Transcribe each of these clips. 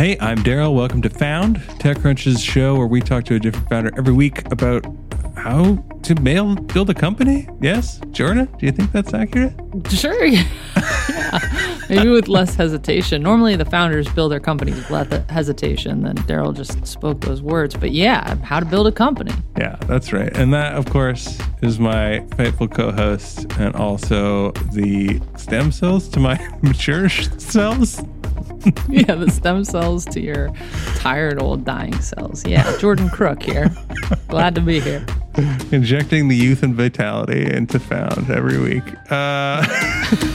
Hey, I'm Daryl. Welcome to Found, TechCrunch's show where we talk to a different founder every week about how to mail build a company. Yes, Jordan, do you think that's accurate? Sure. yeah. Maybe with less hesitation. Normally, the founders build their companies with less hesitation. Then Daryl just spoke those words. But yeah, how to build a company. Yeah, that's right. And that, of course, is my faithful co-host and also the stem cells to my mature cells. yeah, the stem cells to your tired old dying cells. Yeah, Jordan Crook here. Glad to be here. Injecting the youth and vitality into Found every week. Uh,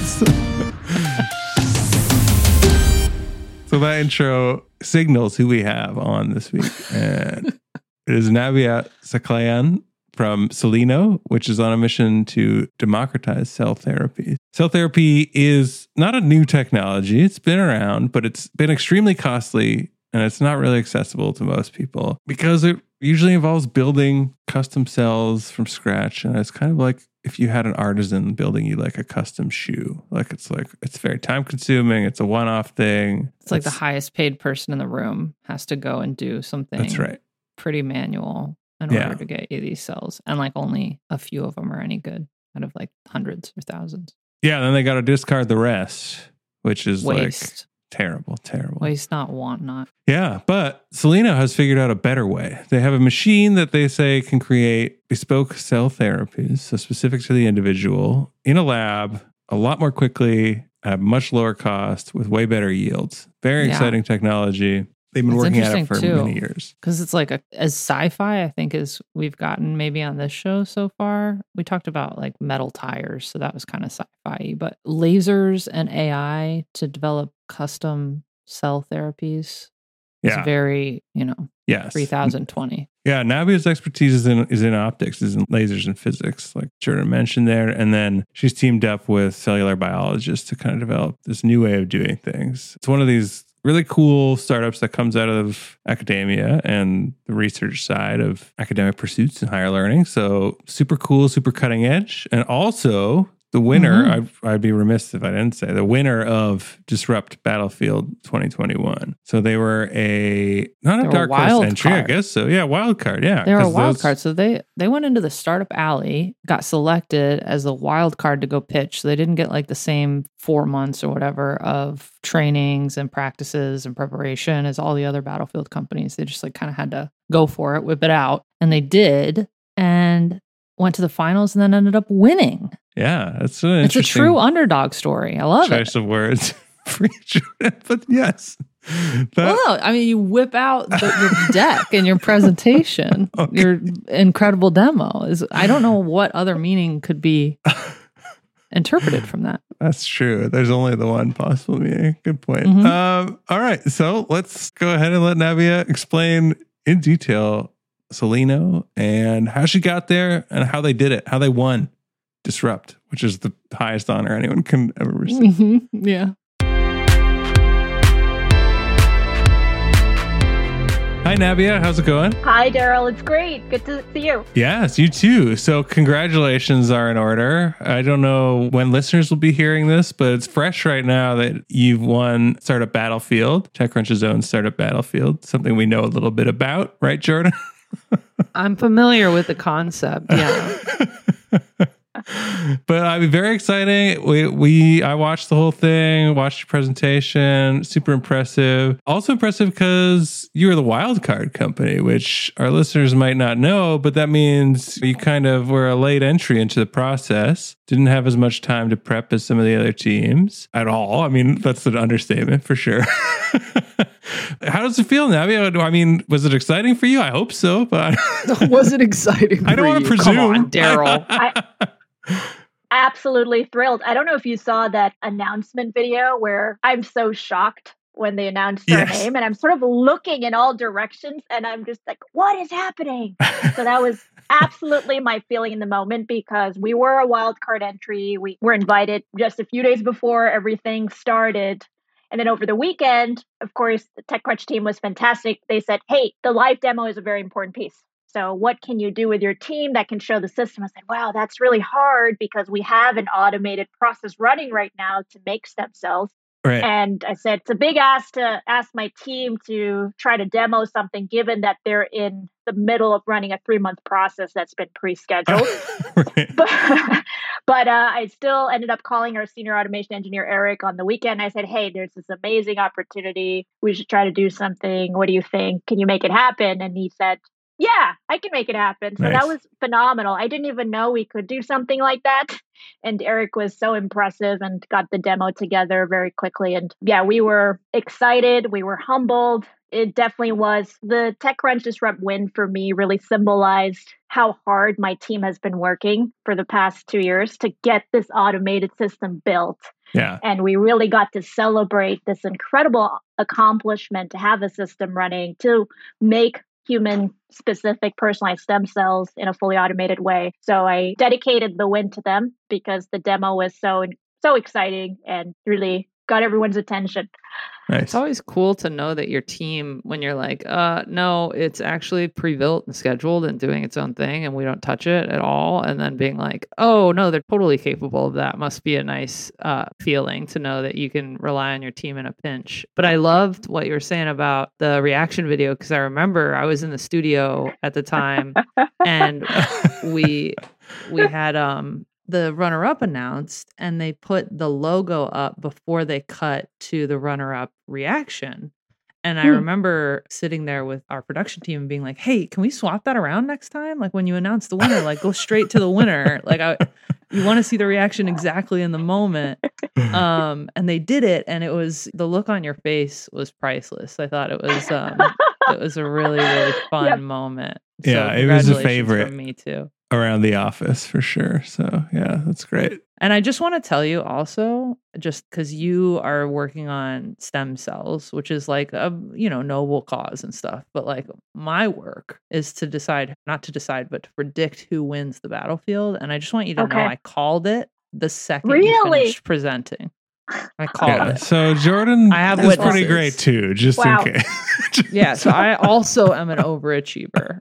so, so that intro signals who we have on this week. And it is Nabiha Saklayen from Cellino, which is on a mission to democratize cell therapy. Cell therapy is not a new technology, it's been around, but it's been extremely costly and it's not really accessible to most people because it usually involves building custom cells from scratch. And it's kind of like if you had an artisan building you like a custom shoe. Like it's like it's very time consuming, it's a one off thing. It's like the highest paid person in the room has to go and do something That's right. pretty manual in Yeah. order to get you these cells. And like only a few of them are any good out of like hundreds or thousands. Yeah, then they got to discard the rest, which is like Waste. terrible, terrible. Waste not, want not. Yeah, but Cellino has figured out a better way. They have a machine that they say can create bespoke cell therapies, so specific to the individual, in a lab a lot more quickly at much lower cost with way better yields. Very Yeah. exciting technology. They've been working at it for too. many years. because it's like a, as sci-fi i think as we've gotten maybe on this show so far we talked about like metal tires so that was kind of sci-fi but lasers and ai to develop custom cell therapies Yeah. is very you know Yes. 3020 Yeah, Nabiha's expertise is in is in optics, is in lasers and physics, like Jordan mentioned there. And then she's teamed up with cellular biologists to kind of develop this new way of doing things. It's one of these really cool startups that comes out of academia and the research side of academic pursuits and higher learning. So super cool, super cutting edge. And also the winner, Mhm. I, I'd be remiss if I didn't say, the winner of Disrupt Battlefield 2021. So they were a, not They a dark horse entry, I guess. So yeah, wild card. Yeah, They're a 'cause wild those- card. So they they went into the startup alley, got selected as the wild card to go pitch. So they didn't get like the same four months or whatever of trainings and practices and preparation as all the other battlefield companies. They just like kind of had to go for it, whip it out. And they did and went to the finals and then ended up winning. Yeah, that's an It's a true underdog story. I love it. choice of words for each one. But yes, that, Well, no, I mean, you whip out the, your deck and your presentation, Okay. your incredible demo. Is I don't know what other meaning could be interpreted from that. that's true. There's only the one possible meaning. Good point. Mhm. Um, all right, so let's go ahead and let Navia explain in detail Cellino and how she got there and how they did it, how they won Disrupt, which is the highest honor anyone can ever receive. Mhm. Yeah. Hi, Navia. How's it going? Hi, Daryl. It's great. Good to see you. Yes, you too. So, congratulations are in order. I don't know when listeners will be hearing this, but it's fresh right now that you've won Startup Battlefield, TechCrunch's own Startup Battlefield, something we know a little bit about, right, Jordan? I'm familiar with the concept. Yeah. but I mean, very exciting. We, we, I watched the whole thing, watched your presentation, super impressive. Also impressive because you were the wild card company, which our listeners might not know, but that means you kind of were a late entry into the process. Didn't have as much time to prep as some of the other teams at all. I mean, that's an understatement for sure. How does it feel, Navi? I mean, was it exciting for you? I hope so, but Was it exciting? I don't want to presume. Come Daryl. Absolutely thrilled. I don't know if you saw that announcement video where I'm so shocked when they announced her Yes. name, and I'm sort of looking in all directions, and I'm just like, "What is happening?" so that was absolutely my feeling in the moment because we were a wild card entry. We were invited just a few days before everything started. And then over the weekend, of course, the TechCrunch team was fantastic. They said, hey, the live demo is a very important piece. So, what can you do with your team that can show the system? I said, wow, that's really hard because we have an automated process running right now to make stem cells. Right. And I said, it's a big ask to ask my team to try to demo something, given that they're in the middle of running a three month process that's been pre scheduled. right. but but uh, I still ended up calling our senior automation engineer, Eric, on the weekend. I said, hey, there's this amazing opportunity. We should try to do something. What do you think? Can you make it happen? And he said, yeah, I can make it happen. So Nice. that was phenomenal. I didn't even know we could do something like that. And Eric was so impressive and got the demo together very quickly. And yeah, we were excited. We were humbled. It definitely was. The TechCrunch Disrupt win for me really symbolized how hard my team has been working for the past two years to get this automated system built Yeah. and we really got to celebrate this incredible accomplishment to have a system running to make human specific personalized stem cells in a fully automated way. So i dedicated the win to them because the demo was so so exciting and really got everyone's attention Nice. It's always cool to know that your team, when you're like, uh, no, it's actually pre built and scheduled and doing its own thing and we don't touch it at all. And then being like, oh, no, they're totally capable of that. Must be a nice uh, feeling to know that you can rely on your team in a pinch. But I loved what you were saying about the reaction video because I remember I was in the studio at the time and we we had um the runner up announced and they put the logo up before they cut to the runner up reaction. And I Hmm. remember sitting there with our production team and being like, "Hey, can we swap that around next time? Like when you announce the winner, like go straight to the winner. Like I you want to see the reaction exactly in the moment." Um and they did it and it was the look on your face was priceless. I thought it was um it was a really really fun Yep. moment. Yeah, it was a favorite. from me too. Around the office for sure. So yeah, that's great. And I just want to tell you also, just because you are working on stem cells, which is like a you know noble cause and stuff, but like my work is to decide, not to decide, but to predict who wins the battlefield. And I just want you to know I called it the second you Really? finished presenting. I called Yeah. it. So Jordan I have is pretty great too, just Wow. in case. Yeah, so I also am an overachiever.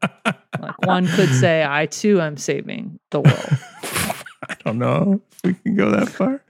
Like one could say, I too am saving the world. I don't know if we can go that far.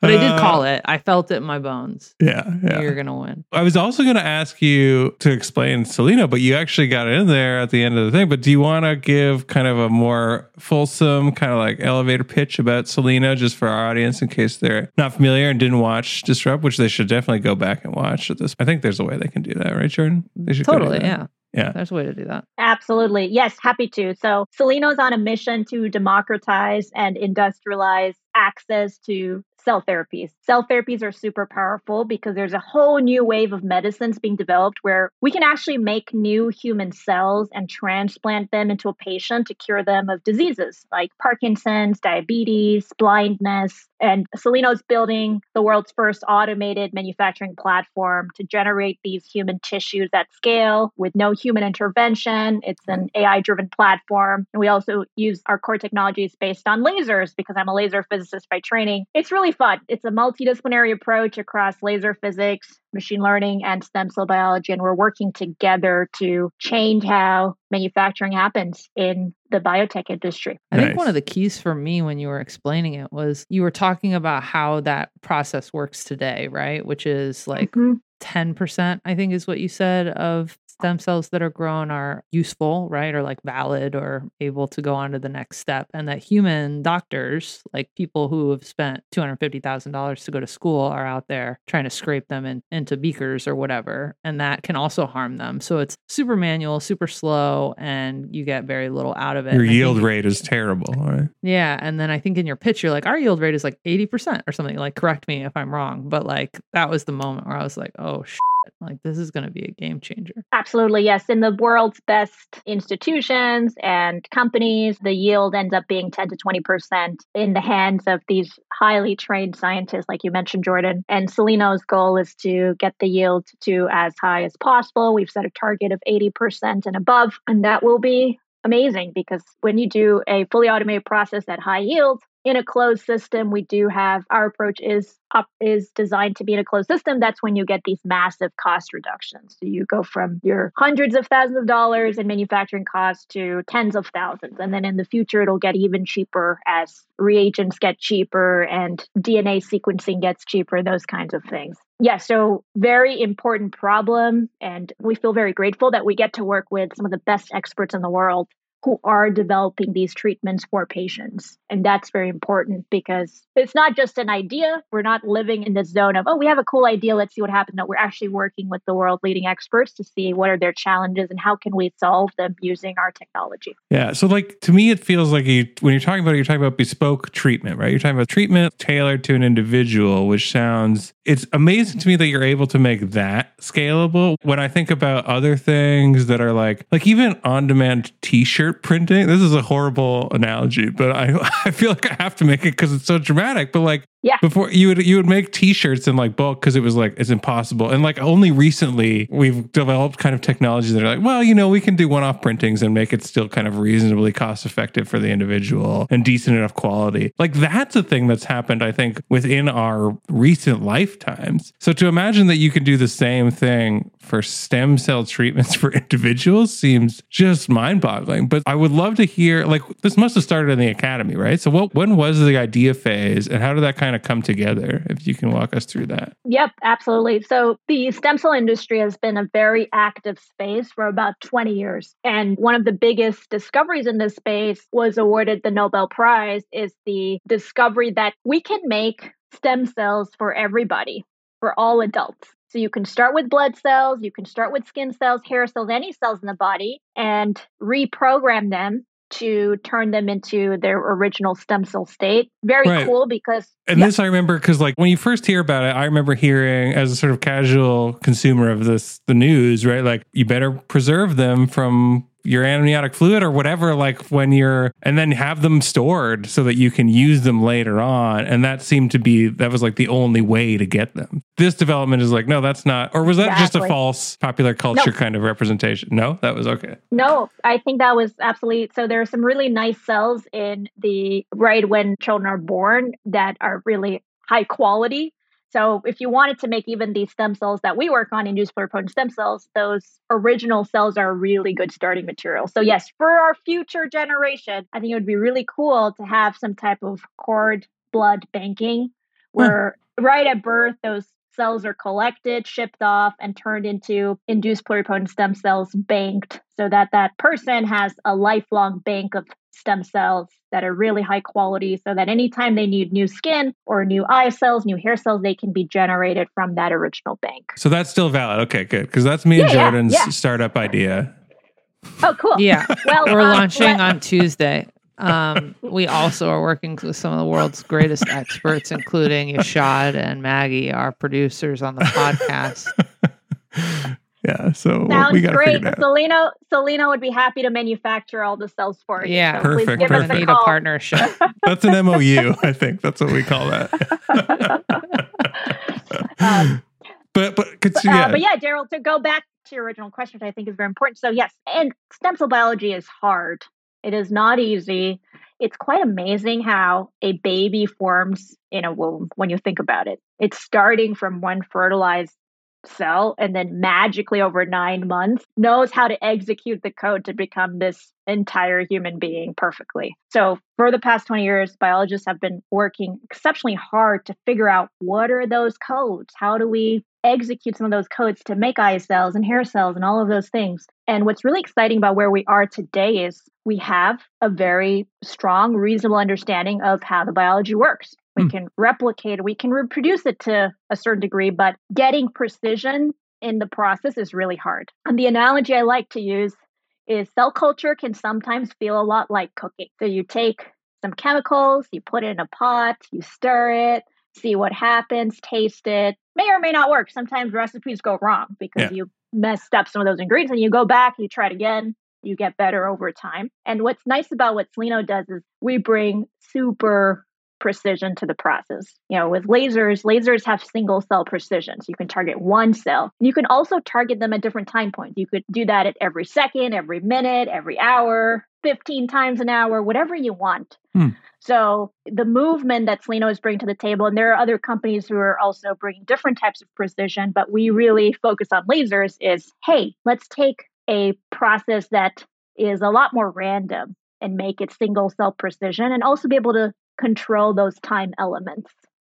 But I did Uh, call it. I felt it in my bones. Yeah, yeah. You're gonna win. I was also going to ask you to explain Cellino, but you actually got in there at the end of the thing. But do you want to give kind of a more fulsome, kind of like elevator pitch about Cellino, just for our audience in case they're not familiar and didn't watch Disrupt, which they should definitely go back and watch at this. I think there's a way they can do that, right, Jordan? They should Totally, yeah. Yeah. There's a way to do that. Absolutely. Yes, happy to. So, Cellino's on a mission to democratize and industrialize access to cell therapies. Cell therapies are super powerful because there's a whole new wave of medicines being developed where we can actually make new human cells and transplant them into a patient to cure them of diseases like Parkinson's, diabetes, blindness. And Cellino's building the world's first automated manufacturing platform to generate these human tissues at scale with no human intervention. It's an AI driven platform. And we also use our core technologies based on lasers because I'm a laser physicist by training. It's really fun. It's a multidisciplinary approach across laser physics, machine learning, and stem cell biology. And we're working together to change how manufacturing happens in the biotech industry. I think one of the keys for me when you were explaining it was you were talking about how that process works today, right? Which is like Mhm. 10%, I think is what you said, of stem cells that are grown are useful, right? Or like valid or able to go on to the next step. And that human doctors, like people who have spent $250,000 to go to school, are out there trying to scrape them in, into beakers or whatever. And that can also harm them. So it's super manual, super slow, and you get very little out of it. Your yield think- rate is terrible, right? yeah. And then I think in your pitch, you're like, our yield rate is like 80% or something. Like, correct me if I'm wrong. But like, that was the moment where I was like, oh, shit. Like, this is going to be a game changer. Absolutely, yes. In the world's best institutions and companies, the yield ends up being 10 to 20% in the hands of these highly trained scientists, like you mentioned, Jordan. And Cellino's goal is to get the yield to as high as possible. We've set a target of 80% and above, and that will be amazing because when you do a fully automated process at high yield, in a closed system, we do have our approach is up is designed to be in a closed system. That's when you get these massive cost reductions. So you go from your hundreds of thousands of dollars in manufacturing costs to tens of thousands. And then in the future, it'll get even cheaper as reagents get cheaper and DNA sequencing gets cheaper, those kinds of things. Yeah, so very important problem. And we feel very grateful that we get to work with some of the best experts in the world who are developing these treatments for patients. And that's very important because it's not just an idea. We're not living in this zone of, oh, we have a cool idea, let's see what happens. No, we're actually working with the world leading experts to see what are their challenges and how can we solve them using our technology. Yeah. So like to me it feels like you when you're talking about it, you're talking about bespoke treatment, right? You're talking about treatment tailored to an individual, which sounds it's amazing to me that you're able to make that scalable. When I think about other things that are like like even on-demand t-shirt printing. This is a horrible analogy, but I I feel like I have to make it because it's so dramatic. But like Yeah. before you would you would make t-shirts in like bulk because it was like it's impossible. And like only recently we've developed kind of technologies that are like, well, you know, we can do one-off printings and make it still kind of reasonably cost effective for the individual and decent enough quality. Like that's a thing that's happened, I think, within our recent lifetimes. So to imagine that you can do the same thing for stem cell treatments for individuals seems just mind-boggling. But I would love to hear like this must have started in the academy, right? So what when was the idea phase and how did that kind of come together? If you can walk us through that. Yep, absolutely. So the stem cell industry has been a very active space for about 20 years. And one of the biggest discoveries in this space was awarded the Nobel Prize is the discovery that we can make stem cells for everybody, for all adults. So you can start with blood cells, you can start with skin cells, hair cells, any cells in the body, and reprogram them to turn them into their original stem cell state. Very Right. cool because And Yeah. this I remember because like when you first hear about it, I remember hearing as a sort of casual consumer of this the news, right? Like you better preserve them from your amniotic fluid or whatever, like when you're and then have them stored so that you can use them later on. And that seemed to be that was like the only way to get them. This development is like, no, that's not or was that just a false popular culture kind of representation? No, that was okay. No, I think that was absolutely so. There are some really nice cells in the right when children are born that are really high quality. So, if you wanted to make even these stem cells that we work on, induced pluripotent stem cells, those original cells are really good starting material. So, yes, for our future generation, I think it would be really cool to have some type of cord blood banking hmm. where right at birth, those cells are collected, shipped off, and turned into induced pluripotent stem cells banked so that that person has a lifelong bank of stem cells that are really high quality so that anytime they need new skin or new eye cells, new hair cells, they can be generated from that original bank. So that's still valid. Okay, good. Because that's me and Yeah, yeah, Jordan's yeah. startup idea. Oh, cool. Yeah. Well, We're um, launching let- on Tuesday. Um, we also are working with some of the world's greatest experts, including Yashad and Maggie, our producers on the podcast. yeah. So Sounds we got great. figure it. Cellino, Cellino would be happy to manufacture all the cells for you. Yeah. so please Perfect, give We're us going to a need a partnership. That's an MOU, I think. That's what we call that. Um, but but could But, yeah. uh, but yeah, Daryl, to go back to your original question, which I think is very important. So, yes, and stem cell biology is hard. It is not easy. It's quite amazing how a baby forms in a womb when you think about it. It's starting from one fertilized cell and then magically over nine months knows how to execute the code to become this entire human being perfectly. So, for the past 20 years, biologists have been working exceptionally hard to figure out what are those codes? How do we execute some of those codes to make eye cells and hair cells and all of those things? And what's really exciting about where we are today is we have a very strong, reasonable understanding of how the biology works. We Hmm. can replicate it, we can reproduce it to a certain degree, but getting precision in the process is really hard. And the analogy I like to use is cell culture can sometimes feel a lot like cooking. So you take some chemicals, you put it in a pot, you stir it, see what happens, taste it. May or may not work. Sometimes recipes go wrong because Yeah. you messed up some of those ingredients and you go back, you try it again, you get better over time. And what's nice about what Cellino does is we bring super precision to the process. You know, with lasers, lasers have single cell precision. So you can target one cell. You can also target them at different time points. You could do that at every second, every minute, every hour. 15 times an hour, whatever you want. Hmm. So the movement that Cellino is bringing to the table, and there are other companies who are also bringing different types of precision, but we really focus on lasers is, hey, let's take a process that is a lot more random and make it single cell precision and also be able to control those time elements.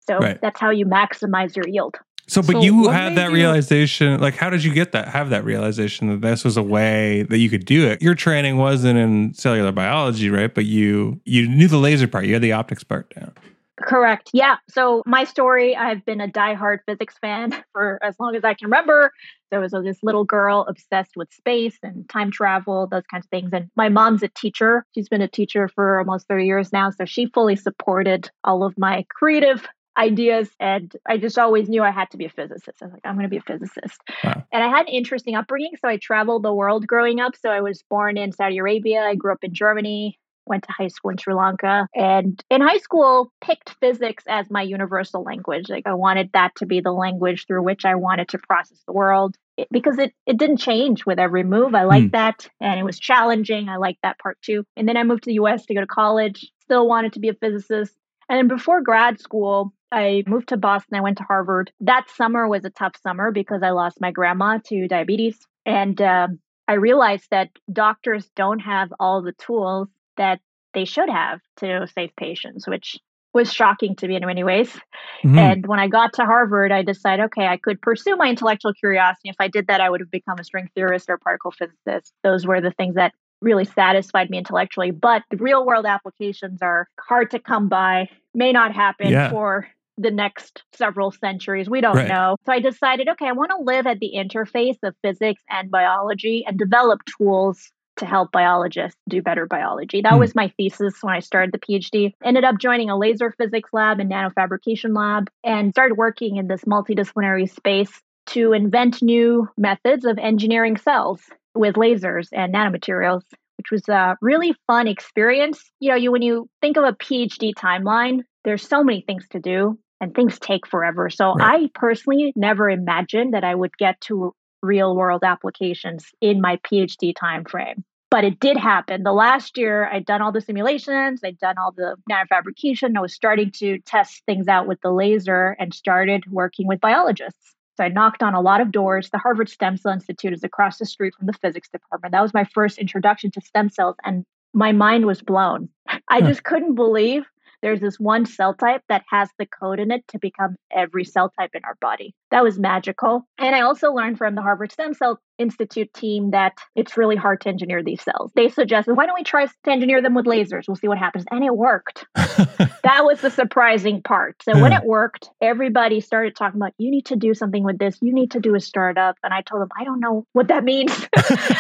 So Right. that's how you maximize your yield. So, but So you what had that you- realization. Like, how did you get that? Have that realization that this was a way that you could do it. Your training wasn't in cellular biology, right? But you you knew the laser part. You had the optics part down. Correct. Yeah. So my story, I've been a diehard physics fan for as long as I can remember. There was this little girl obsessed with space and time travel, those kinds of things. And my mom's a teacher. She's been a teacher for almost 30 years now. So she fully supported all of my creative ideas. And I just always knew I had to be a physicist. I was like, I'm going to be a physicist. Wow. And I had an interesting upbringing. So I traveled the world growing up. So I was born in Saudi Arabia. I grew up in Germany went to high school in Sri Lanka and in high school picked physics as my universal language. Like I wanted that to be the language through which I wanted to process the world it, because it, it didn't change with every move. I liked that and it was challenging. I liked that part too. And then I moved to the US to go to college, still wanted to be a physicist. And then before grad school, I moved to Boston. I went to Harvard. That summer was a tough summer because I lost my grandma to diabetes. And um, I realized that doctors don't have all the tools that they should have to save patients, which was shocking to me in many ways. Mhm. And when I got to Harvard, I decided, okay, I could pursue my intellectual curiosity. If I did that, I would have become a string theorist or a particle physicist. Those were the things that really satisfied me intellectually. But the real world applications are hard to come by, may not happen Yeah. for the next several centuries. We don't Right. know. So I decided, okay, I want to live at the interface of physics and biology and develop tools to help biologists do better biology. That Hmm. was my thesis when I started the PhD. Ended up joining a laser physics lab and nanofabrication lab and started working in this multidisciplinary space to invent new methods of engineering cells with lasers and nanomaterials which was a really fun experience. You know, you when you think of a PhD timeline, there's so many things to do and things take forever. So Right. I personally never imagined that I would get to real world applications in my PhD time frame. But it did happen. The last year, I'd done all the simulations, I'd done all the nanofabrication. I was starting to test things out with the laser and started working with biologists. So I knocked on a lot of doors. The Harvard Stem Cell Institute is across the street from the physics department. That was my first introduction to stem cells, and my mind was blown. I Huh. just couldn't believe there's this one cell type that has the code in it to become every cell type in our body. That was magical. And I also learned from the Harvard Stem Cell Institute team that it's really hard to engineer these cells. They suggested, why don't we try to engineer them with lasers? We'll see what happens. And it worked. That was the surprising part. So when it worked, everybody started talking about, you need to do something with this. You need to do a startup. And I told them, I don't know what that means.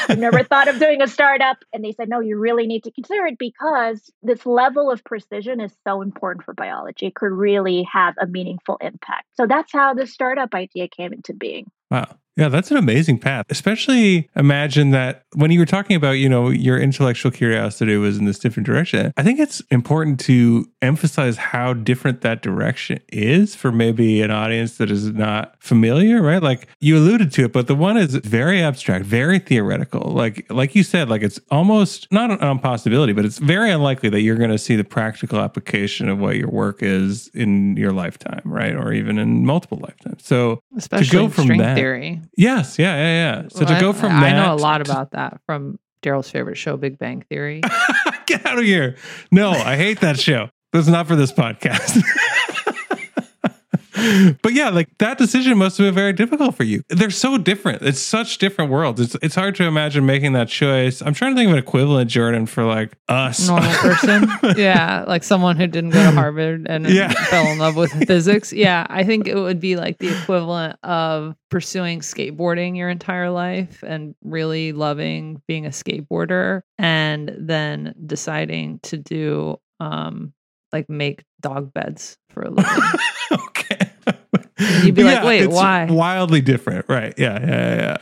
I've never thought of doing a startup. And they said, no, you really need to consider it because this level of precision is so important for biology. It could really have a meaningful impact. So that's how the startup idea came into being. Wow. Yeah, that's an amazing path. Especially imagine that when you were talking about, you know, your intellectual curiosity was in this different direction. I think it's important to emphasize how different that direction is for maybe an audience that is not familiar, right? Like you alluded to it, but the one is very abstract, very theoretical. Like like you said, like it's almost not an impossibility, but it's very unlikely that you're going to see the practical application of what your work is in your lifetime, right? Or even in multiple lifetimes. So especially in from string that- theory. Yes, yeah, yeah, yeah. So to go from I that, know a lot to- about that from Daryl's favorite show, Big Bang Theory. Get out of here! No, I hate that show. That's not for this podcast. but yeah, like that decision must have been very difficult for you. They're so different. It's such different worlds. It's it's hard to imagine making that choice. I'm trying to think of an equivalent, Jordan, for like us. Normal person. yeah, like someone who didn't go to Harvard and Yeah. fell in love with physics. Yeah, I think it would be like the equivalent of pursuing skateboarding your entire life and really loving being a skateboarder and then deciding to do um like make dog beds for a living. okay. You'd be like, "Wait, it's why?" Wildly different, right? Yeah, yeah, yeah.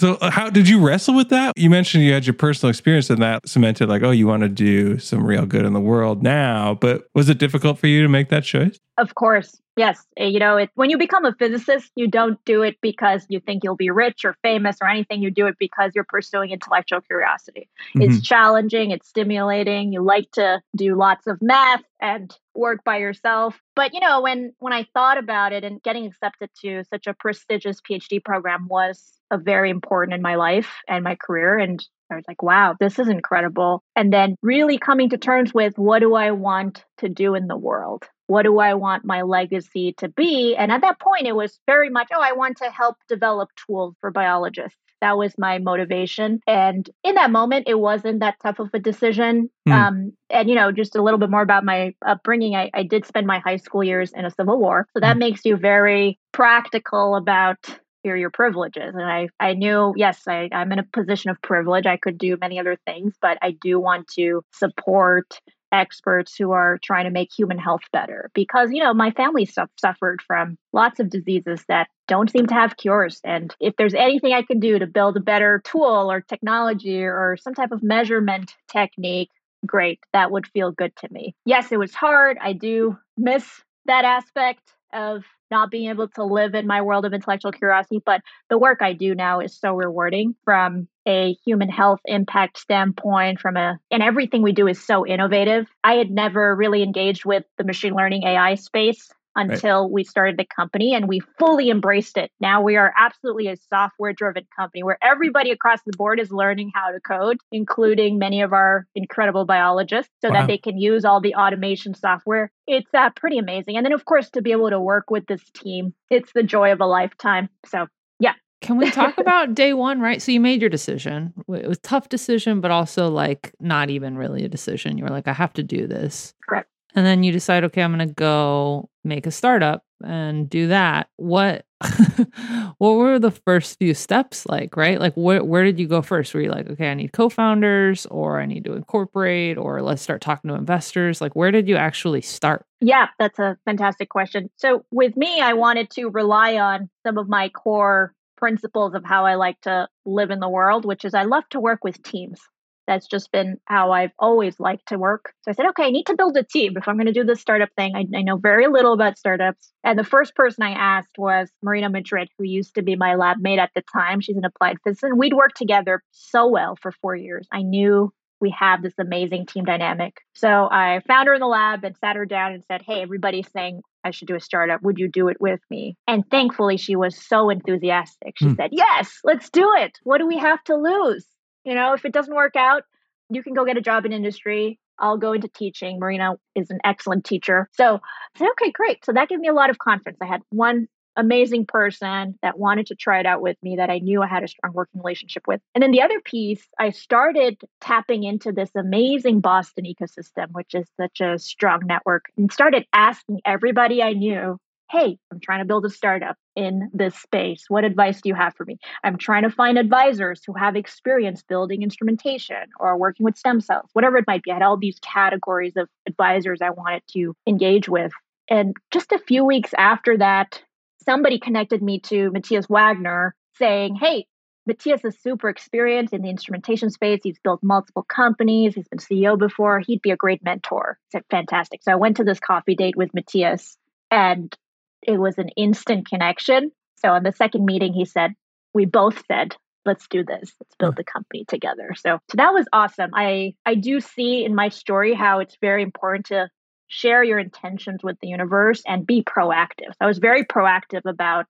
So, uh, how did you wrestle with that? You mentioned you had your personal experience, and that cemented like, oh, you want to do some real good in the world now. But was it difficult for you to make that choice? Of course. Yes, eh, you know, it, when you become a physicist, you don't do it because you think you'll be rich or famous or anything. You do it because you're pursuing intellectual curiosity. Mm-hmm. It's challenging, it's stimulating. You like to do lots of math and work by yourself. But you know, when when I thought about it and getting accepted to such a prestigious PhD program was very important in my life and my career and I was like, wow, this is incredible. And then really coming to terms with what do I want to do in the world? What do I want my legacy to be? And at that point, it was very much, oh, I want to help develop tools for biologists. That was my motivation. And in that moment, it wasn't that tough of a decision. Mm. Um, and, you know, just a little bit more about my upbringing. I, I did spend my high school years in a civil war. So that mm. makes you very practical about your privileges and i i knew yes I, i'm in a position of privilege i could do many other things but i do want to support experts who are trying to make human health better because you know my family suffered from lots of diseases that don't seem to have cures and if there's anything i can do to build a better tool or technology or some type of measurement technique great that would feel good to me. Yes it was hard i do miss that aspect of not being able to live in my world of intellectual curiosity. But the work I do now is so rewarding from a human health impact standpoint, from a, and everything we do is so innovative. I had never really engaged with the machine learning AI space until right. we started the company and we fully embraced it. Now we are absolutely a software driven company where everybody across the board is learning how to code, including many of our incredible biologists, so wow. that they can use all the automation software. It's uh, pretty amazing. And then, of course, to be able to work with this team, it's the joy of a lifetime. So, yeah. Can we talk about day one, right? So you made your decision. It was tough decision, but also like not even really a decision. You were like, I have to do this. Correct and then you decide okay i'm going to go make a startup and do that. What what were the first few steps like right? Like where, where did you go first? Were you like okay i need co-founders or i need to incorporate or let's start talking to investors? Like where did you actually start? Yeah that's a fantastic question. So with me i wanted to rely on some of my core principles of how i like to live in the world which is i love to work with teams that's just been how I've always liked to work. So I said, okay, I need to build a team if I'm going to do this startup thing. I, I, know very little about startups. And the first person I asked was Marina Madrid, who used to be my lab mate at the time. She's an applied physicist. And we'd worked together so well for four years. I knew we have this amazing team dynamic. So I found her in the lab and sat her down and said, Hey, everybody's saying I should do a startup. Would you do it with me? And thankfully, she was so enthusiastic. She mm. said, Yes, let's do it. What do we have to lose? You know, if it doesn't work out, you can go get a job in industry. I'll go into teaching. Marina is an excellent teacher. So I said, okay, great. So that gave me a lot of confidence. I had one amazing person that wanted to try it out with me that I knew I had a strong working relationship with. And then the other piece, I started tapping into this amazing Boston ecosystem, which is such a strong network, and started asking everybody I knew hey, I'm trying to build a startup in this space. What advice do you have for me? I'm trying to find advisors who have experience building instrumentation or working with stem cells, whatever it might be. I had all these categories of advisors I wanted to engage with. And just a few weeks after that, somebody connected me to Matthias Wagner saying, hey, Matthias is super experienced in the instrumentation space. He's built multiple companies. He's been CEO before. He'd be a great mentor. I said, fantastic. So I went to this coffee date with Matthias and it was an instant connection. So on the second meeting, he said, we both said, let's do this. Let's build the company together. So, so that was awesome. I, I do see in my story how it's very important to share your intentions with the universe and be proactive. So I was very proactive about,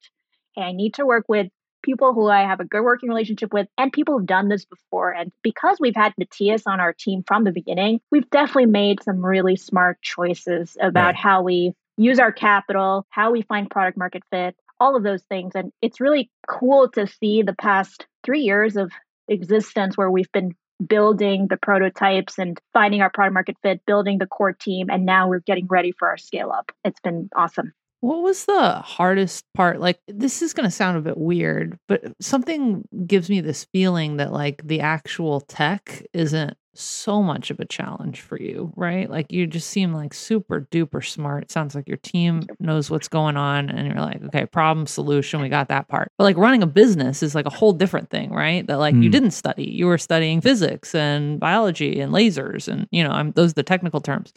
hey, I need to work with people who I have a good working relationship with and people who've done this before. And because we've had Matthias on our team from the beginning, we've definitely made some really smart choices about right. how we use our capital, how we find product market fit, all of those things. And it's really cool to see the past three years of existence where we've been building the prototypes and finding our product market fit, building the core team, and now we're getting ready for our scale up. It's been awesome. What was the hardest part? Like, this is going to sound a bit weird, but something gives me this feeling that, like, the actual tech isn't so much of a challenge for you, right? Like you just seem like super duper smart. It sounds like your team knows what's going on and you're like, okay, problem solution, we got that part. But like running a business is like a whole different thing, right? That like mm. you didn't study. You were studying physics and biology and lasers and you know, I'm those are the technical terms.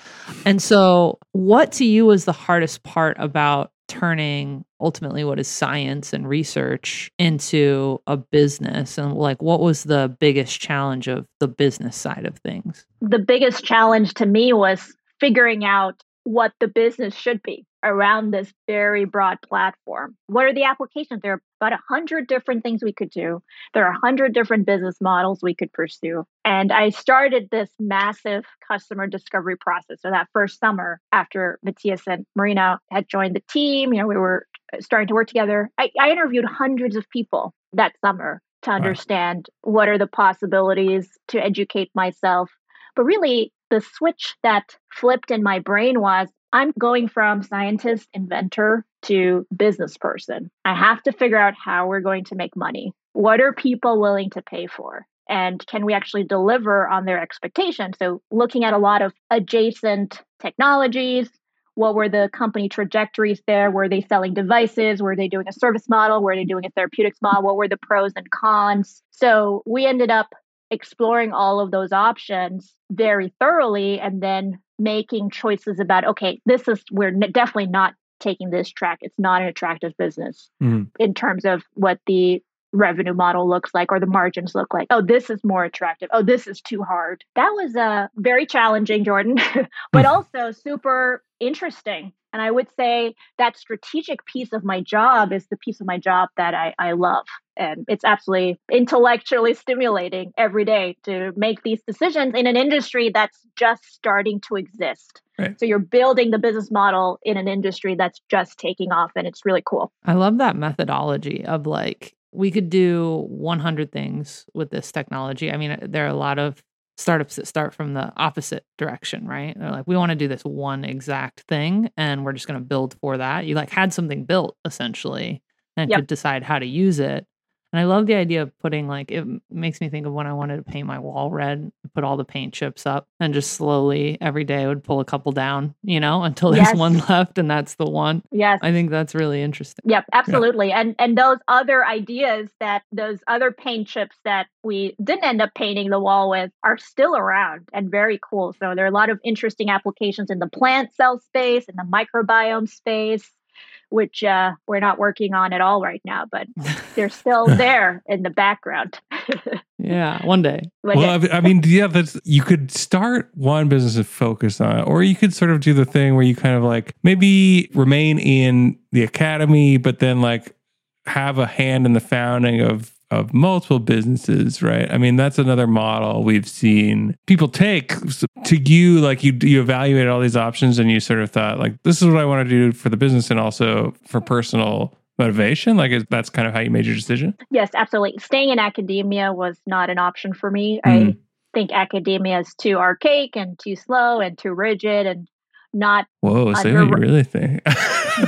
And so what to you was the hardest part about turning ultimately what is science and research into a business and like what was the biggest challenge of the business side of things the biggest challenge to me was figuring out what the business should be around this very broad platform. What are the applications? There are about a hundred different things we could do. There are a hundred different business models we could pursue. And I started this massive customer discovery process. So that first summer after Matthias and Marina had joined the team, you know, we were starting to work together. I, I interviewed hundreds of people that summer to understand wow. what are the possibilities to educate myself. But really, the switch that flipped in my brain was I'm going from scientist, inventor to business person. I have to figure out how we're going to make money. What are people willing to pay for? And can we actually deliver on their expectations? So, looking at a lot of adjacent technologies, what were the company trajectories there? Were they selling devices? Were they doing a service model? Were they doing a therapeutics model? What were the pros and cons? So, we ended up exploring all of those options very thoroughly and then making choices about okay this is we're definitely not taking this track it's not an attractive business mm-hmm. in terms of what the revenue model looks like or the margins look like oh this is more attractive oh this is too hard that was uh, very challenging jordan but also super interesting and i would say that strategic piece of my job is the piece of my job that i, I love and it's absolutely intellectually stimulating every day to make these decisions in an industry that's just starting to exist. Right. So you're building the business model in an industry that's just taking off and it's really cool. I love that methodology of like we could do 100 things with this technology. I mean, there are a lot of startups that start from the opposite direction, right? They're like, we want to do this one exact thing and we're just going to build for that. You like had something built essentially and yep. could decide how to use it. And I love the idea of putting like it makes me think of when I wanted to paint my wall red, put all the paint chips up and just slowly every day I would pull a couple down, you know, until there's yes. one left and that's the one. Yes. I think that's really interesting. Yep, absolutely. Yeah. And and those other ideas that those other paint chips that we didn't end up painting the wall with are still around and very cool. So there are a lot of interesting applications in the plant cell space, in the microbiome space which uh, we're not working on at all right now, but they're still there in the background. yeah, one day. One well, day. I mean, yeah, that's you could start one business and focus on it, or you could sort of do the thing where you kind of like maybe remain in the academy, but then like have a hand in the founding of of multiple businesses, right? I mean, that's another model we've seen people take to you. Like you, you evaluated all these options and you sort of thought, like, this is what I want to do for the business and also for personal motivation. Like, is, that's kind of how you made your decision. Yes, absolutely. Staying in academia was not an option for me. Mm. I think academia is too archaic and too slow and too rigid and not. Whoa, say under- what you really think.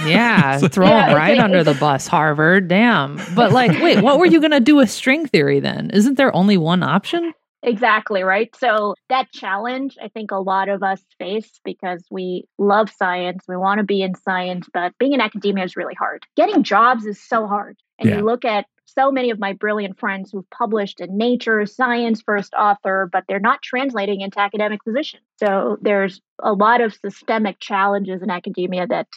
yeah, throw yeah, them right under the bus, Harvard. Damn. But like, wait, what were you going to do with string theory then? Isn't there only one option? Exactly, right? So that challenge, I think a lot of us face because we love science, we want to be in science, but being in academia is really hard. Getting jobs is so hard. And yeah. you look at so many of my brilliant friends who've published in Nature, Science First Author, but they're not translating into academic positions. So there's a lot of systemic challenges in academia that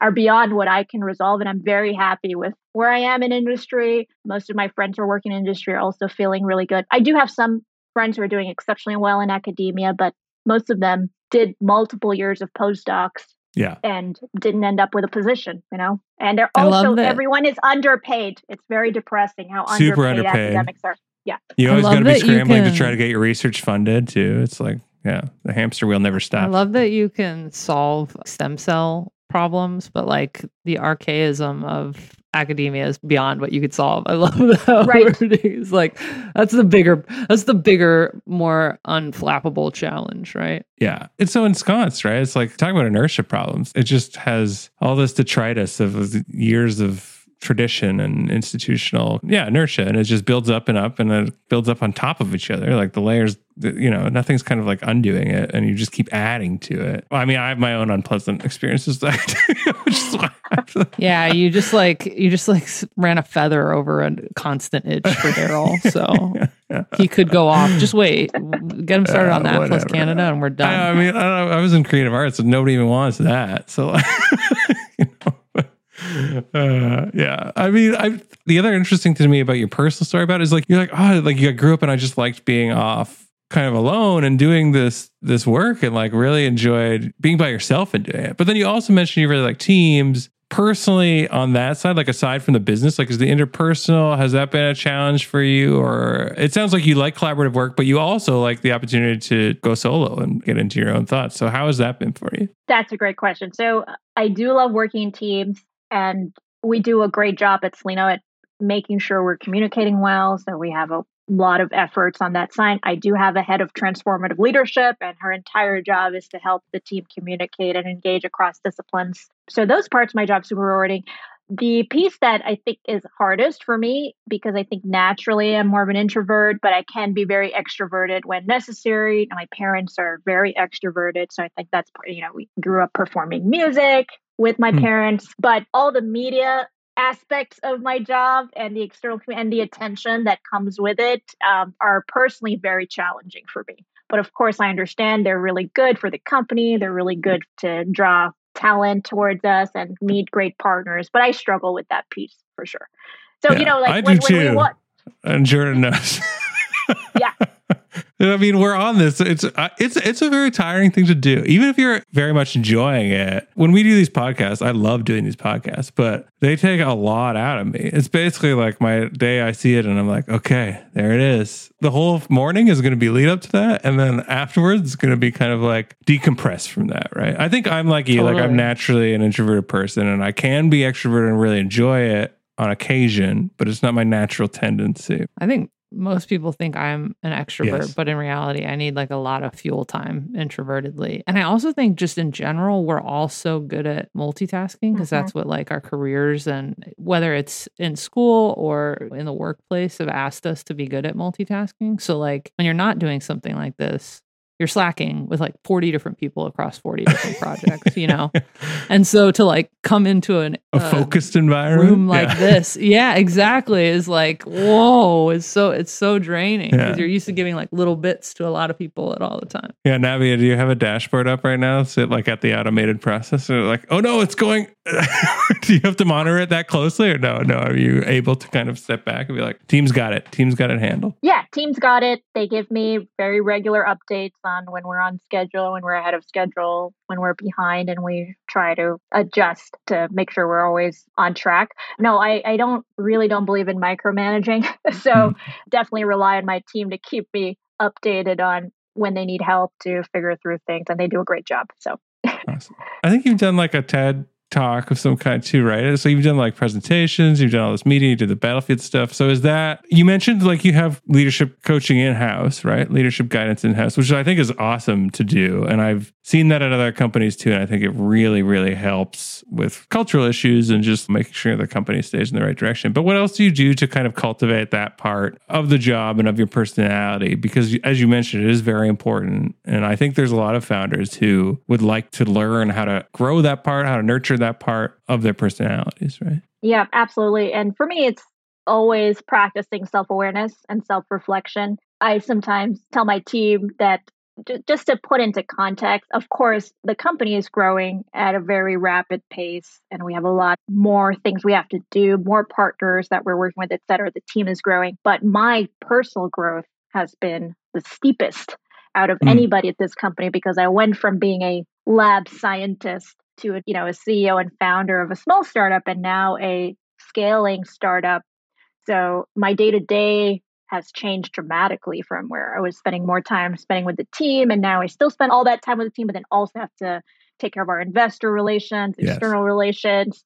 are beyond what I can resolve. And I'm very happy with where I am in industry. Most of my friends who are working in industry are also feeling really good. I do have some friends who are doing exceptionally well in academia, but most of them did multiple years of postdocs yeah. and didn't end up with a position you know? And they're also everyone is underpaid. It's very depressing how Super underpaid, underpaid. academics are. Yeah. You always got to be scrambling can... to try to get your research funded too. It's like yeah the hamster wheel never stops. i love that you can solve stem cell problems, but like the archaism of academia is beyond what you could solve. I love that right. It's like that's the bigger, that's the bigger, more unflappable challenge, right? Yeah, it's so ensconced, right? It's like talking about inertia problems. It just has all this detritus of years of tradition and institutional yeah inertia and it just builds up and up and it builds up on top of each other like the layers you know nothing's kind of like undoing it and you just keep adding to it well, i mean i have my own unpleasant experiences that yeah you just like you just like ran a feather over a constant itch for daryl so yeah. he could go off just wait get him started uh, on that whatever. plus canada and we're done i, I mean I, I, was in creative arts and nobody even wants that so Uh, yeah, I mean, I the other interesting thing to me about your personal story about is like you're like oh like you grew up and I just liked being off kind of alone and doing this this work and like really enjoyed being by yourself and doing it. But then you also mentioned you really like teams. Personally, on that side, like aside from the business, like is the interpersonal has that been a challenge for you? Or it sounds like you like collaborative work, but you also like the opportunity to go solo and get into your own thoughts. So how has that been for you? That's a great question. So I do love working in teams, and we do a great job at Cellino at making sure we're communicating well. So we have a lot of efforts on that side. I do have a head of transformative leadership, and her entire job is to help the team communicate and engage across disciplines. So those parts my job super rewarding. The piece that I think is hardest for me, because I think naturally I'm more of an introvert, but I can be very extroverted when necessary. My parents are very extroverted. So I think that's, you know, we grew up performing music with my mm. parents, but all the media aspects of my job and the external and the attention that comes with it um, are personally very challenging for me. But of course, I understand they're really good for the company. They're really good to draw talent towards us and meet great partners. But I struggle with that piece for sure. So yeah, you know, like I when, do when too. we want, and Jordan knows. yeah. I mean, we're on this. It's uh, it's it's a very tiring thing to do, even if you're very much enjoying it. When we do these podcasts, I love doing these podcasts, but they take a lot out of me. It's basically like my day. I see it, and I'm like, okay, there it is. The whole morning is going to be lead up to that, and then afterwards, it's going to be kind of like decompress from that, right? I think I'm like you. Totally. Like I'm naturally an introverted person, and I can be extroverted and really enjoy it on occasion, but it's not my natural tendency. I think most people think I'm an extrovert, yes. but in reality, I need like a lot of fuel time introvertedly. And I also think, just in general, we're all so good at multitasking because mm-hmm. that's what like our careers and whether it's in school or in the workplace have asked us to be good at multitasking. So, like, when you're not doing something like this, you're slacking with like 40 different people across 40 different projects, you know? And so to like come into an, a uh, focused environment room like yeah. this, yeah, exactly, is like, whoa, it's so, it's so draining because yeah. you're used to giving like little bits to a lot of people at all the time. Yeah. Nabiha, do you have a dashboard up right now? Sit like at the automated process or like, oh no, it's going, do you have to monitor it that closely or no? No. Are you able to kind of step back and be like, team's got it. Team's got it handled. Yeah. Team's got it. They give me very regular updates on when we're on schedule, when we're ahead of schedule, when we're behind, and we try to adjust to make sure we're always on track. No, I, I don't really don't believe in micromanaging. so mm-hmm. definitely rely on my team to keep me updated on when they need help to figure through things and they do a great job. So awesome. I think you've done like a TED talk of some kind too, right? So you've done like presentations, you've done all this media, you did the battlefield stuff. So is that you mentioned like you have leadership coaching in house, right? Leadership guidance in house, which I think is awesome to do. And I've seen that at other companies too. And I think it really, really helps with cultural issues and just making sure the company stays in the right direction. But what else do you do to kind of cultivate that part of the job and of your personality? Because as you mentioned, it is very important. And I think there's a lot of founders who would like to learn how to grow that part, how to nurture that part of their personalities, right? Yeah, absolutely. And for me, it's always practicing self awareness and self reflection. I sometimes tell my team that just to put into context, of course, the company is growing at a very rapid pace, and we have a lot more things we have to do, more partners that we're working with, et cetera. The team is growing, but my personal growth has been the steepest out of mm. anybody at this company because I went from being a lab scientist to a, you know a CEO and founder of a small startup and now a scaling startup. So my day to day has changed dramatically from where I was spending more time spending with the team, and now I still spend all that time with the team, but then also have to take care of our investor relations, external yes. relations,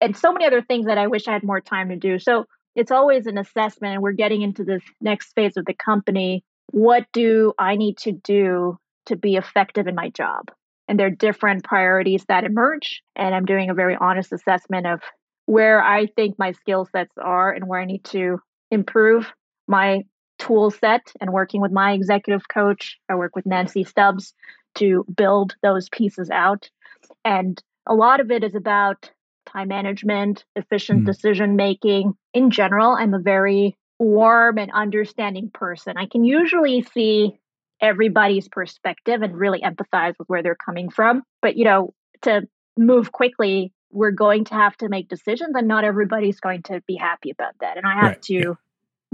and so many other things that I wish I had more time to do. So it's always an assessment, and we're getting into this next phase of the company. What do I need to do to be effective in my job? and there are different priorities that emerge. And I'm doing a very honest assessment of where I think my skill sets are and where I need to improve my tool set and working with my executive coach. I work with Nancy Stubbs to build those pieces out. And a lot of it is about time management, efficient mm. decision making. In general, I'm a very warm and understanding person. I can usually see everybody's perspective and really empathize with where they're coming from. But, you know, to move quickly, we're going to have to make decisions and not everybody's going to be happy about that. And I have Right, to yeah.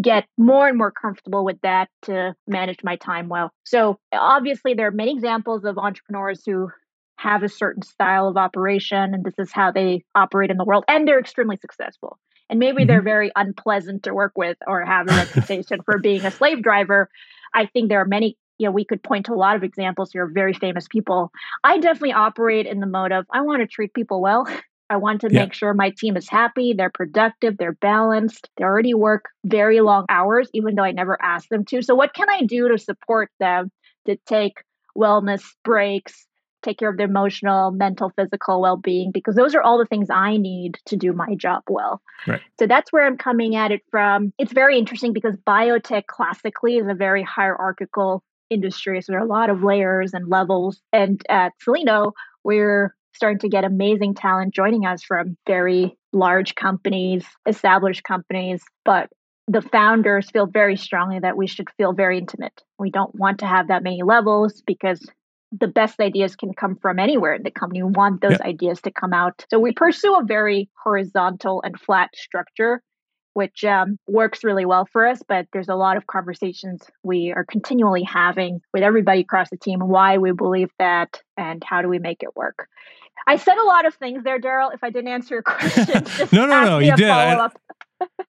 Get more and more comfortable with that to manage my time well. So obviously there are many examples of entrepreneurs who have a certain style of operation and this is how they operate in the world and they're extremely successful. And maybe they're mm-hmm. very unpleasant to work with or have a reputation for being a slave driver. I think there are many, you know, we could point to a lot of examples here of very famous people. I definitely operate in the mode of I want to treat people well. I want to Yeah. make sure my team is happy, they're productive, they're balanced, they already work very long hours, even though I never ask them to. So, what can I do to support them to take wellness breaks, take care of their emotional, mental, physical well being? Because those are all the things I need to do my job well. Right. So, that's where I'm coming at it from. It's very interesting because biotech classically is a very hierarchical industry. So, there are a lot of layers and levels. And at Cellino, we're starting to get amazing talent joining us from very large companies, established companies, but the founders feel very strongly that we should feel very intimate. We don't want to have that many levels because the best ideas can come from anywhere in the company. We want those ideas to come out. So we pursue a very horizontal and flat structure, which um, works really well for us. But there's a lot of conversations we are continually having with everybody across the team why we believe that and how do we make it work. I said a lot of things there, Darrell. If I didn't answer your question, No, no, no, you did. I- follow-up.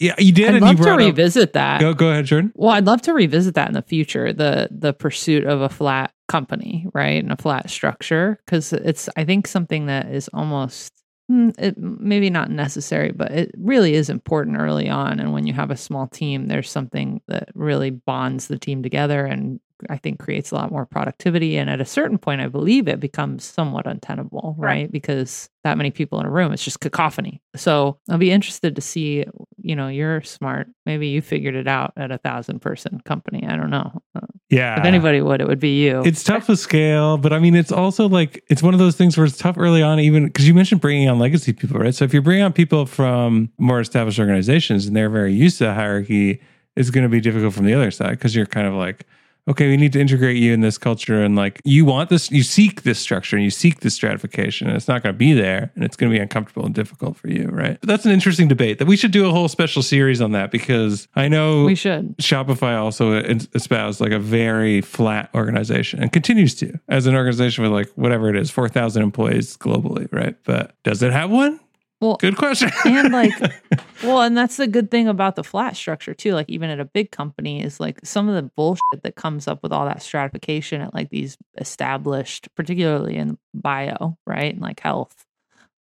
Yeah, you did. I'd and love you to brought up- revisit that. Go, go ahead, Jordan. Well, I'd love to revisit that in the future, the the pursuit of a flat company, right, and a flat structure, because it's I think something that is almost hmm, it, maybe not necessary, but it really is important early on. And when you have a small team, there's something that really bonds the team together, and I think creates a lot more productivity. And at a certain point, I believe it becomes somewhat untenable, Right. right? Because that many people in a room, it's just cacophony. So I'll be interested to see. You know, you're smart. Maybe you figured it out at a thousand person company. I don't know. Uh, Yeah. if anybody would, it would be you. It's tough to scale, but I mean, it's also like it's one of those things where it's tough early on, even because you mentioned bringing on legacy people, right? So if you're bringing on people from more established organizations and they're very used to hierarchy, it's going to be difficult from the other side because you're kind of like, okay, we need to integrate you in this culture, and like you want this, you seek this structure and you seek this stratification, and it's not going to be there, and it's going to be uncomfortable and difficult for you, right? But that's an interesting debate that we should do a whole special series on that because I know we should. Shopify also espoused like a very flat organization and continues to as an organization with like whatever it is, 4,000 employees globally, right? But does it have one? Well, Good question. and like well and that's the good thing about the flat structure too like even at a big company is like some of the bullshit that comes up with all that stratification at like these established particularly in bio right and like health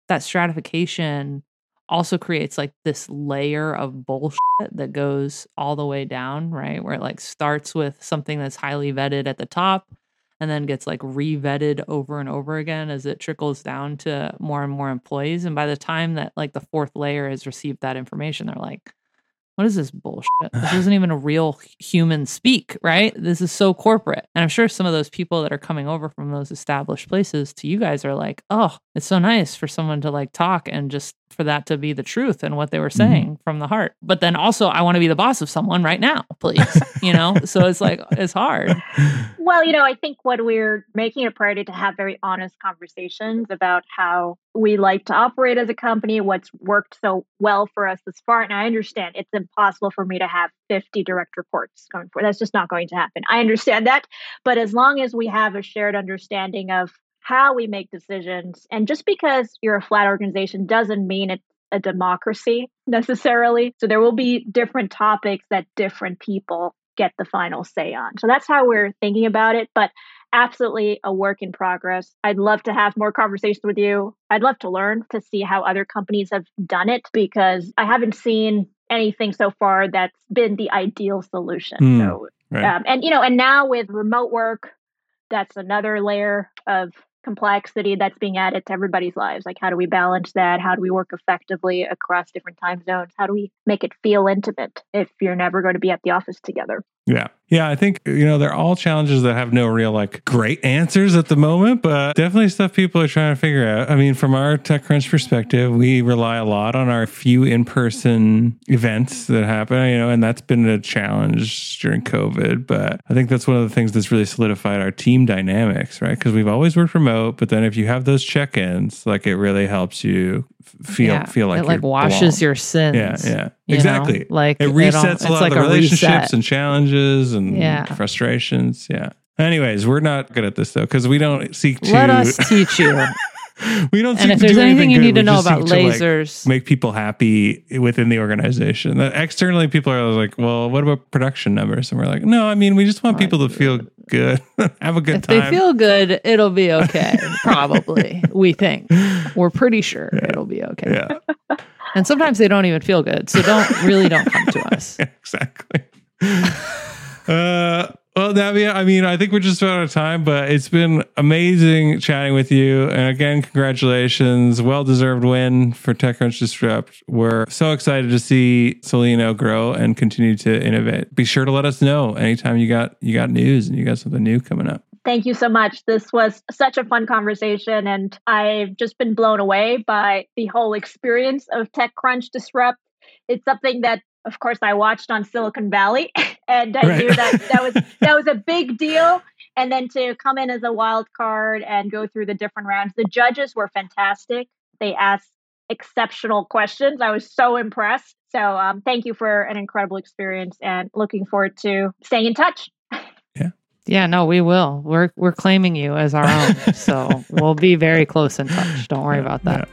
that stratification also creates like this layer of bullshit that goes all the way down right where it like starts with something that's highly vetted at the top and then gets like re-vetted over and over again as it trickles down to more and more employees. And by the time that like the fourth layer has received that information, they're like, what is this bullshit? This isn't even a real human speak, right? This is so corporate. And I'm sure some of those people that are coming over from those established places to you guys are like, oh, it's so nice for someone to like talk and just for that to be the truth and what they were mm-hmm. saying from the heart. But then also, I want to be the boss of someone right now, please. you know? So it's like, it's hard. Well, you know, I think what we're making a priority to have very honest conversations about how we like to operate as a company, what's worked so well for us this far. And I understand it's impossible for me to have 50 direct reports going forward. That's just not going to happen. I understand that. But as long as we have a shared understanding of how we make decisions, and just because you're a flat organization doesn't mean it's a democracy necessarily. So there will be different topics that different people get the final say on. So that's how we're thinking about it. But absolutely a work in progress. I'd love to have more conversations with you. I'd love to learn to see how other companies have done it because I haven't seen anything so far that's been the ideal solution. Hmm, so, right. um, and you know, and now with remote work, that's another layer of complexity that's being added to everybody's lives. Like, how do we balance that? How do we work effectively across different time zones? How do we make it feel intimate if you're never going to be at the office together? Yeah. Yeah. I think, you know, they're all challenges that have no real like great answers at the moment, but definitely stuff people are trying to figure out. I mean, from our TechCrunch perspective, we rely a lot on our few in person events that happen, you know, and that's been a challenge during COVID. But I think that's one of the things that's really solidified our team dynamics, right? Because we've always worked remote. but then if you have those check-ins, like it really helps you feel Yeah, feel like it like washes belong. your sins. yeah yeah you know? exactly. Like It resets it's a lot like of the relationships reset. and challenges and Yeah. frustrations. Yeah. Anyways, we're not good at this though because we don't seek to. Let us teach you. we don't. and if there's anything you good. need to We know about to, like, lasers, make people happy within the organization. That Externally, people are like, "Well, what about production numbers?" And we're like, "No, I mean, we just want people to feel good, have a good if time." If they feel good, it'll be okay. Probably, we think. We're pretty sure it'll be okay. yeah, And sometimes they don't even feel good, so don't really don't come to us. exactly. uh, well, Nabiha, I mean, I think we're just about out of time, but it's been amazing chatting with you. And again, congratulations. Well deserved win for TechCrunch Disrupt. We're so excited to see Cellino grow and continue to innovate. Be sure to let us know anytime you got you got news and you got something new coming up. Thank you so much. This was such a fun conversation, and I've just been blown away by the whole experience of TechCrunch Disrupt. It's something that, of course, I watched on Silicon Valley, and I Right. knew that that was that was a big deal. And then to come in as a wild card and go through the different rounds, the judges were fantastic. They asked exceptional questions. I was so impressed. So, um, thank you for an incredible experience, and looking forward to staying in touch. Yeah, yeah no, we will. We're we're claiming you as our own, so we'll be very close in touch. Don't worry about that.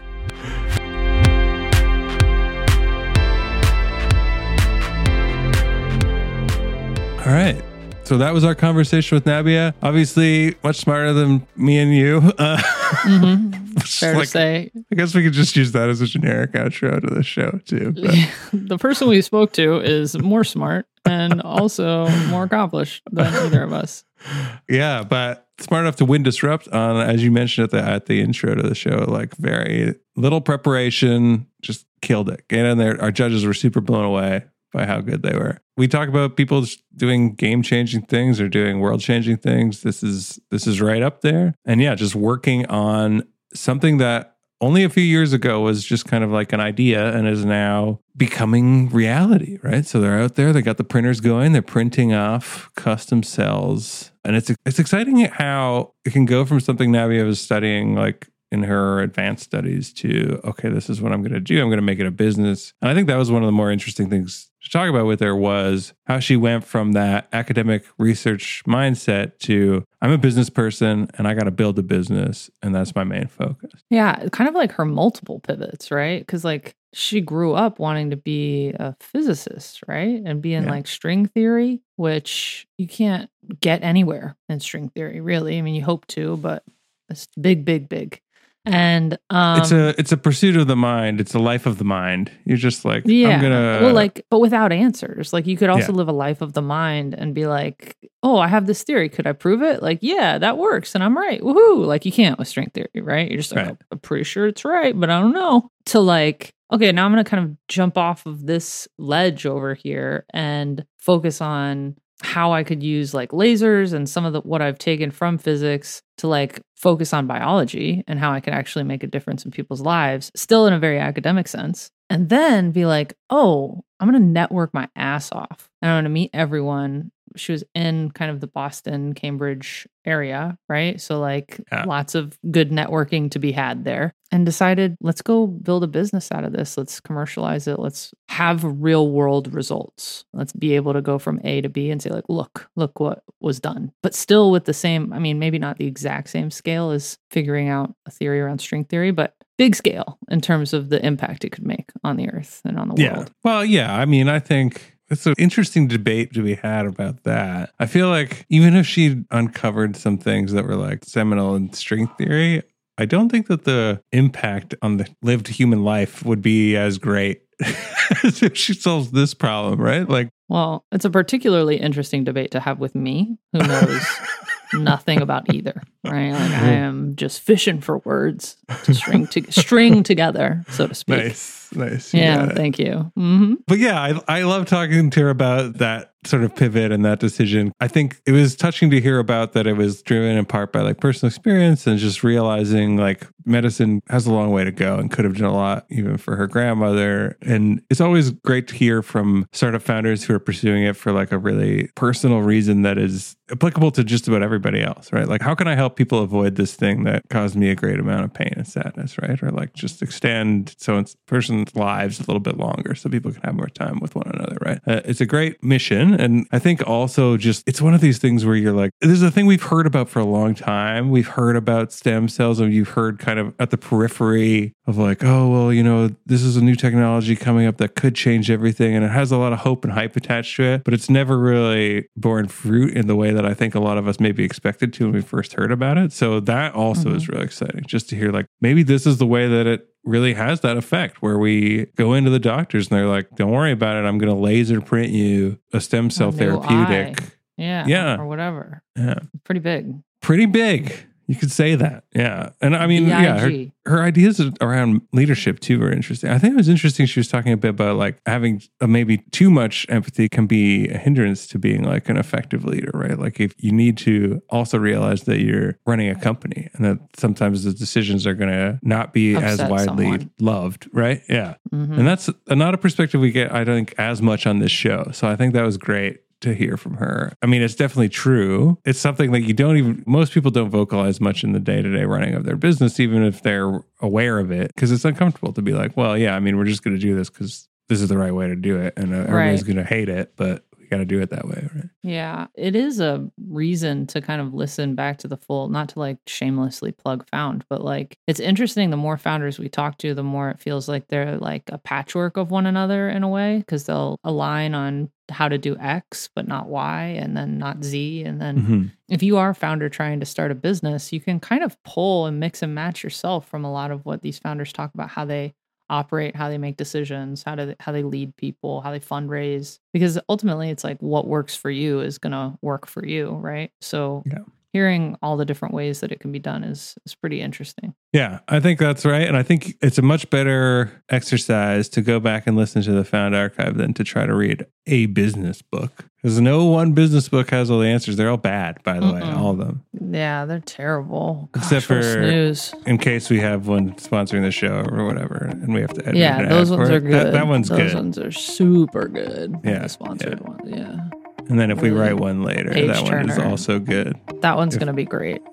All right. So that was our conversation with Nabiha. Obviously, much smarter than me and you. Uh, hmm Fair like- to say, I guess we could just use that as a generic outro to the show too. The person we spoke to is more smart and also more accomplished than either of us. yeah, but smart enough to win disrupt on, as you mentioned at the at the intro to the show, like very little preparation, just killed it. In there. Our judges were super blown away by how good they were. We talk about people doing game changing things or doing world changing things. This is this is right up there. And yeah, just working on something that only a few years ago was just kind of like an idea and is now becoming reality, right? So they're out there, they got the printers going, they're printing off custom cells. And it's it's exciting how it can go from something Nabiha was studying like in her advanced studies to okay, this is what I'm going to do. I'm going to make it a business. And I think that was one of the more interesting things to talk about with her was how she went from that academic research mindset to I'm a business person and I got to build a business and that's my main focus. Yeah, kind of like her multiple pivots, right? Because like she grew up wanting to be a physicist, right? And be in Yeah. like string theory, which you can't get anywhere in string theory, really. I mean, you hope to, but it's big, big, big. And um it's a it's a pursuit of the mind. It's a life of the mind. You're just like yeah, I'm gonna well, like, but without answers. Like, you could also Yeah. live a life of the mind and be like, "Oh, I have this theory. Could I prove it?" Like, yeah, that works, and I'm right. Woohoo! Like, you can't with string theory, right? You're just like, Right. I'm pretty sure it's right, but I don't know. To like, okay, now I'm gonna kind of jump off of this ledge over here and focus on how I could use like lasers and some of the what I've taken from physics to like focus on biology and how I could actually make a difference in people's lives, still in a very academic sense. And then be like, oh, I'm going to network my ass off. And I'm going to meet everyone. She was in kind of the Boston, Cambridge area, right? So, like, Yeah. lots of good networking to be had there. And decided, let's go build a business out of this. Let's commercialize it. Let's have real world results. Let's be able to go from A to B and say, like, look, look what was done. But still with the same, I mean, maybe not the exact same scale as figuring out a theory around string theory, but big scale in terms of the impact it could make on the earth and on the yeah. world. Well, yeah. I mean, I think it's an interesting debate to be had about that. I feel like even if she uncovered some things that were like seminal in string theory, I don't think that the impact on the lived human life would be as great as if she solves this problem, right? Like, Well, it's a particularly interesting debate to have with me, who knows nothing about either. Right? Like I am just fishing for words to string to string together, so to speak. nice, nice. You Yeah, thank you. hmm But yeah, I, I love talking to her about that sort of pivot and that decision. I think it was touching to hear about that it was driven in part by like personal experience and just realizing like medicine has a long way to go and could have done a lot even for her grandmother. And it's always great to hear from startup founders who are pursuing it for like a really personal reason that is applicable to just about everybody else, right? Like, how can I help people avoid this thing that caused me a great amount of pain and sadness, right? Or like just extend so it's person's lives a little bit longer so people can have more time with one another, right? Uh, it's a great mission. And I think also just it's one of these things where you're like, this is a thing we've heard about for a long time. We've heard about stem cells and you've heard kind of at the periphery of like, oh, well, you know, this is a new technology coming up that could change everything. And it has a lot of hope and hype attached to it, but it's never really borne fruit in the way that I think a lot of us maybe expected to when we first heard about it. So that also mm-hmm. is really exciting just to hear like, maybe this is the way that it really has that effect where we go into the doctors and they're like, don't worry about it. I'm going to laser print you a stem cell therapeutic. Eye. Yeah. Yeah. Or whatever. Yeah. Pretty big. Pretty big. You could say that. Yeah. And I mean, yeah, her, her, ideas around leadership too are interesting. I think it was interesting. She was talking a bit about like having maybe too much empathy can be a hindrance to being like an effective leader, right? Like if you need to also realize that you're running a company and that sometimes the decisions are going to not be Upset as widely someone. loved, right? Yeah. Mm-hmm. And that's not a perspective we get, I don't think, as much on this show. So I think that was great to hear from her. I mean, it's definitely true. It's something that you don't even, most people don't vocalize much in the day to day running of their business, even if they're aware of it, because it's uncomfortable to be like, well, yeah, I mean, we're just going to do this because this is the right way to do it. And uh, everybody's right. going to hate it, but got to do it that way, right? Yeah, it is a reason to kind of listen back to the full, not to like shamelessly plug found, but like it's interesting. The more founders we talk to, the more it feels like they're like a patchwork of one another in a way because they'll align on how to do X, but not Y, and then not Z. And then mm-hmm. if you are a founder trying to start a business, you can kind of pull and mix and match yourself from a lot of what these founders talk about how they operate, how they make decisions, how they, how they lead people, how they fundraise. Because ultimately, it's like what works for you is going to work for you, right? So yeah hearing all the different ways that it can be done is is pretty interesting. Yeah, I think that's right, and I think it's a much better exercise to go back and listen to the Found Archive than to try to read a business book because no one business book has all the answers. They're all bad, by the Mm-mm. way, all of them. Yeah, they're terrible. Gosh, Except for snooze. in case we have one sponsoring the show or whatever, and we have to edit. Yeah, those ones are good. That, that one's those good. Those ones are super good. Yeah, the sponsored yeah. ones. Yeah. And then if we write one later, Page that one is also good. That one's going to be great.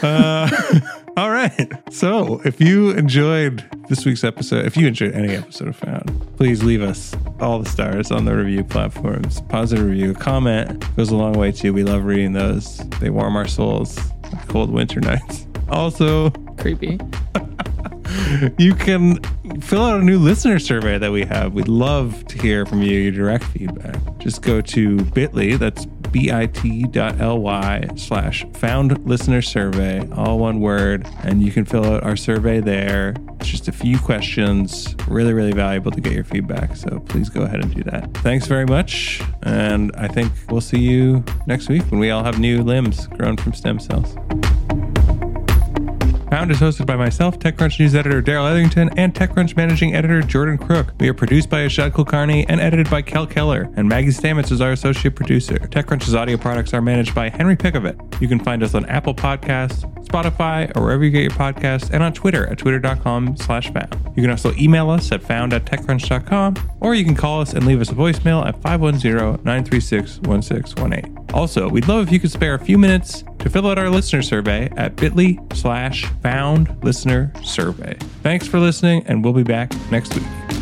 uh, all right. So if you enjoyed this week's episode, if you enjoyed any episode of Found, please leave us all the stars on the review platforms. Positive review, comment goes a long way too. We love reading those. They warm our souls cold winter nights. Also, creepy. you can fill out a new listener survey that we have. We'd love to hear from you, your direct feedback. Just go to bit.ly, that's bit.ly slash found listener survey, all one word, and you can fill out our survey there. It's just a few questions, really, really valuable to get your feedback. So please go ahead and do that. Thanks very much. And I think we'll see you next week when we all have new limbs grown from stem cells. Found is hosted by myself, TechCrunch news editor Darrell Etherington, and TechCrunch managing editor Jordan Crook. We are produced by Yashad Kulkarni and edited by Kel Keller, and Maggie Stamets is our associate producer. TechCrunch's audio products are managed by Henry Pickavet. You can find us on Apple Podcasts, Spotify, or wherever you get your podcasts, and on Twitter at twitter.com slash found. You can also email us at found at techcrunch.com, or you can call us and leave us a voicemail at 510-936-1618. Also, we'd love if you could spare a few minutes to fill out our listener survey at bit.ly slash found listener survey. Thanks for listening, and we'll be back next week.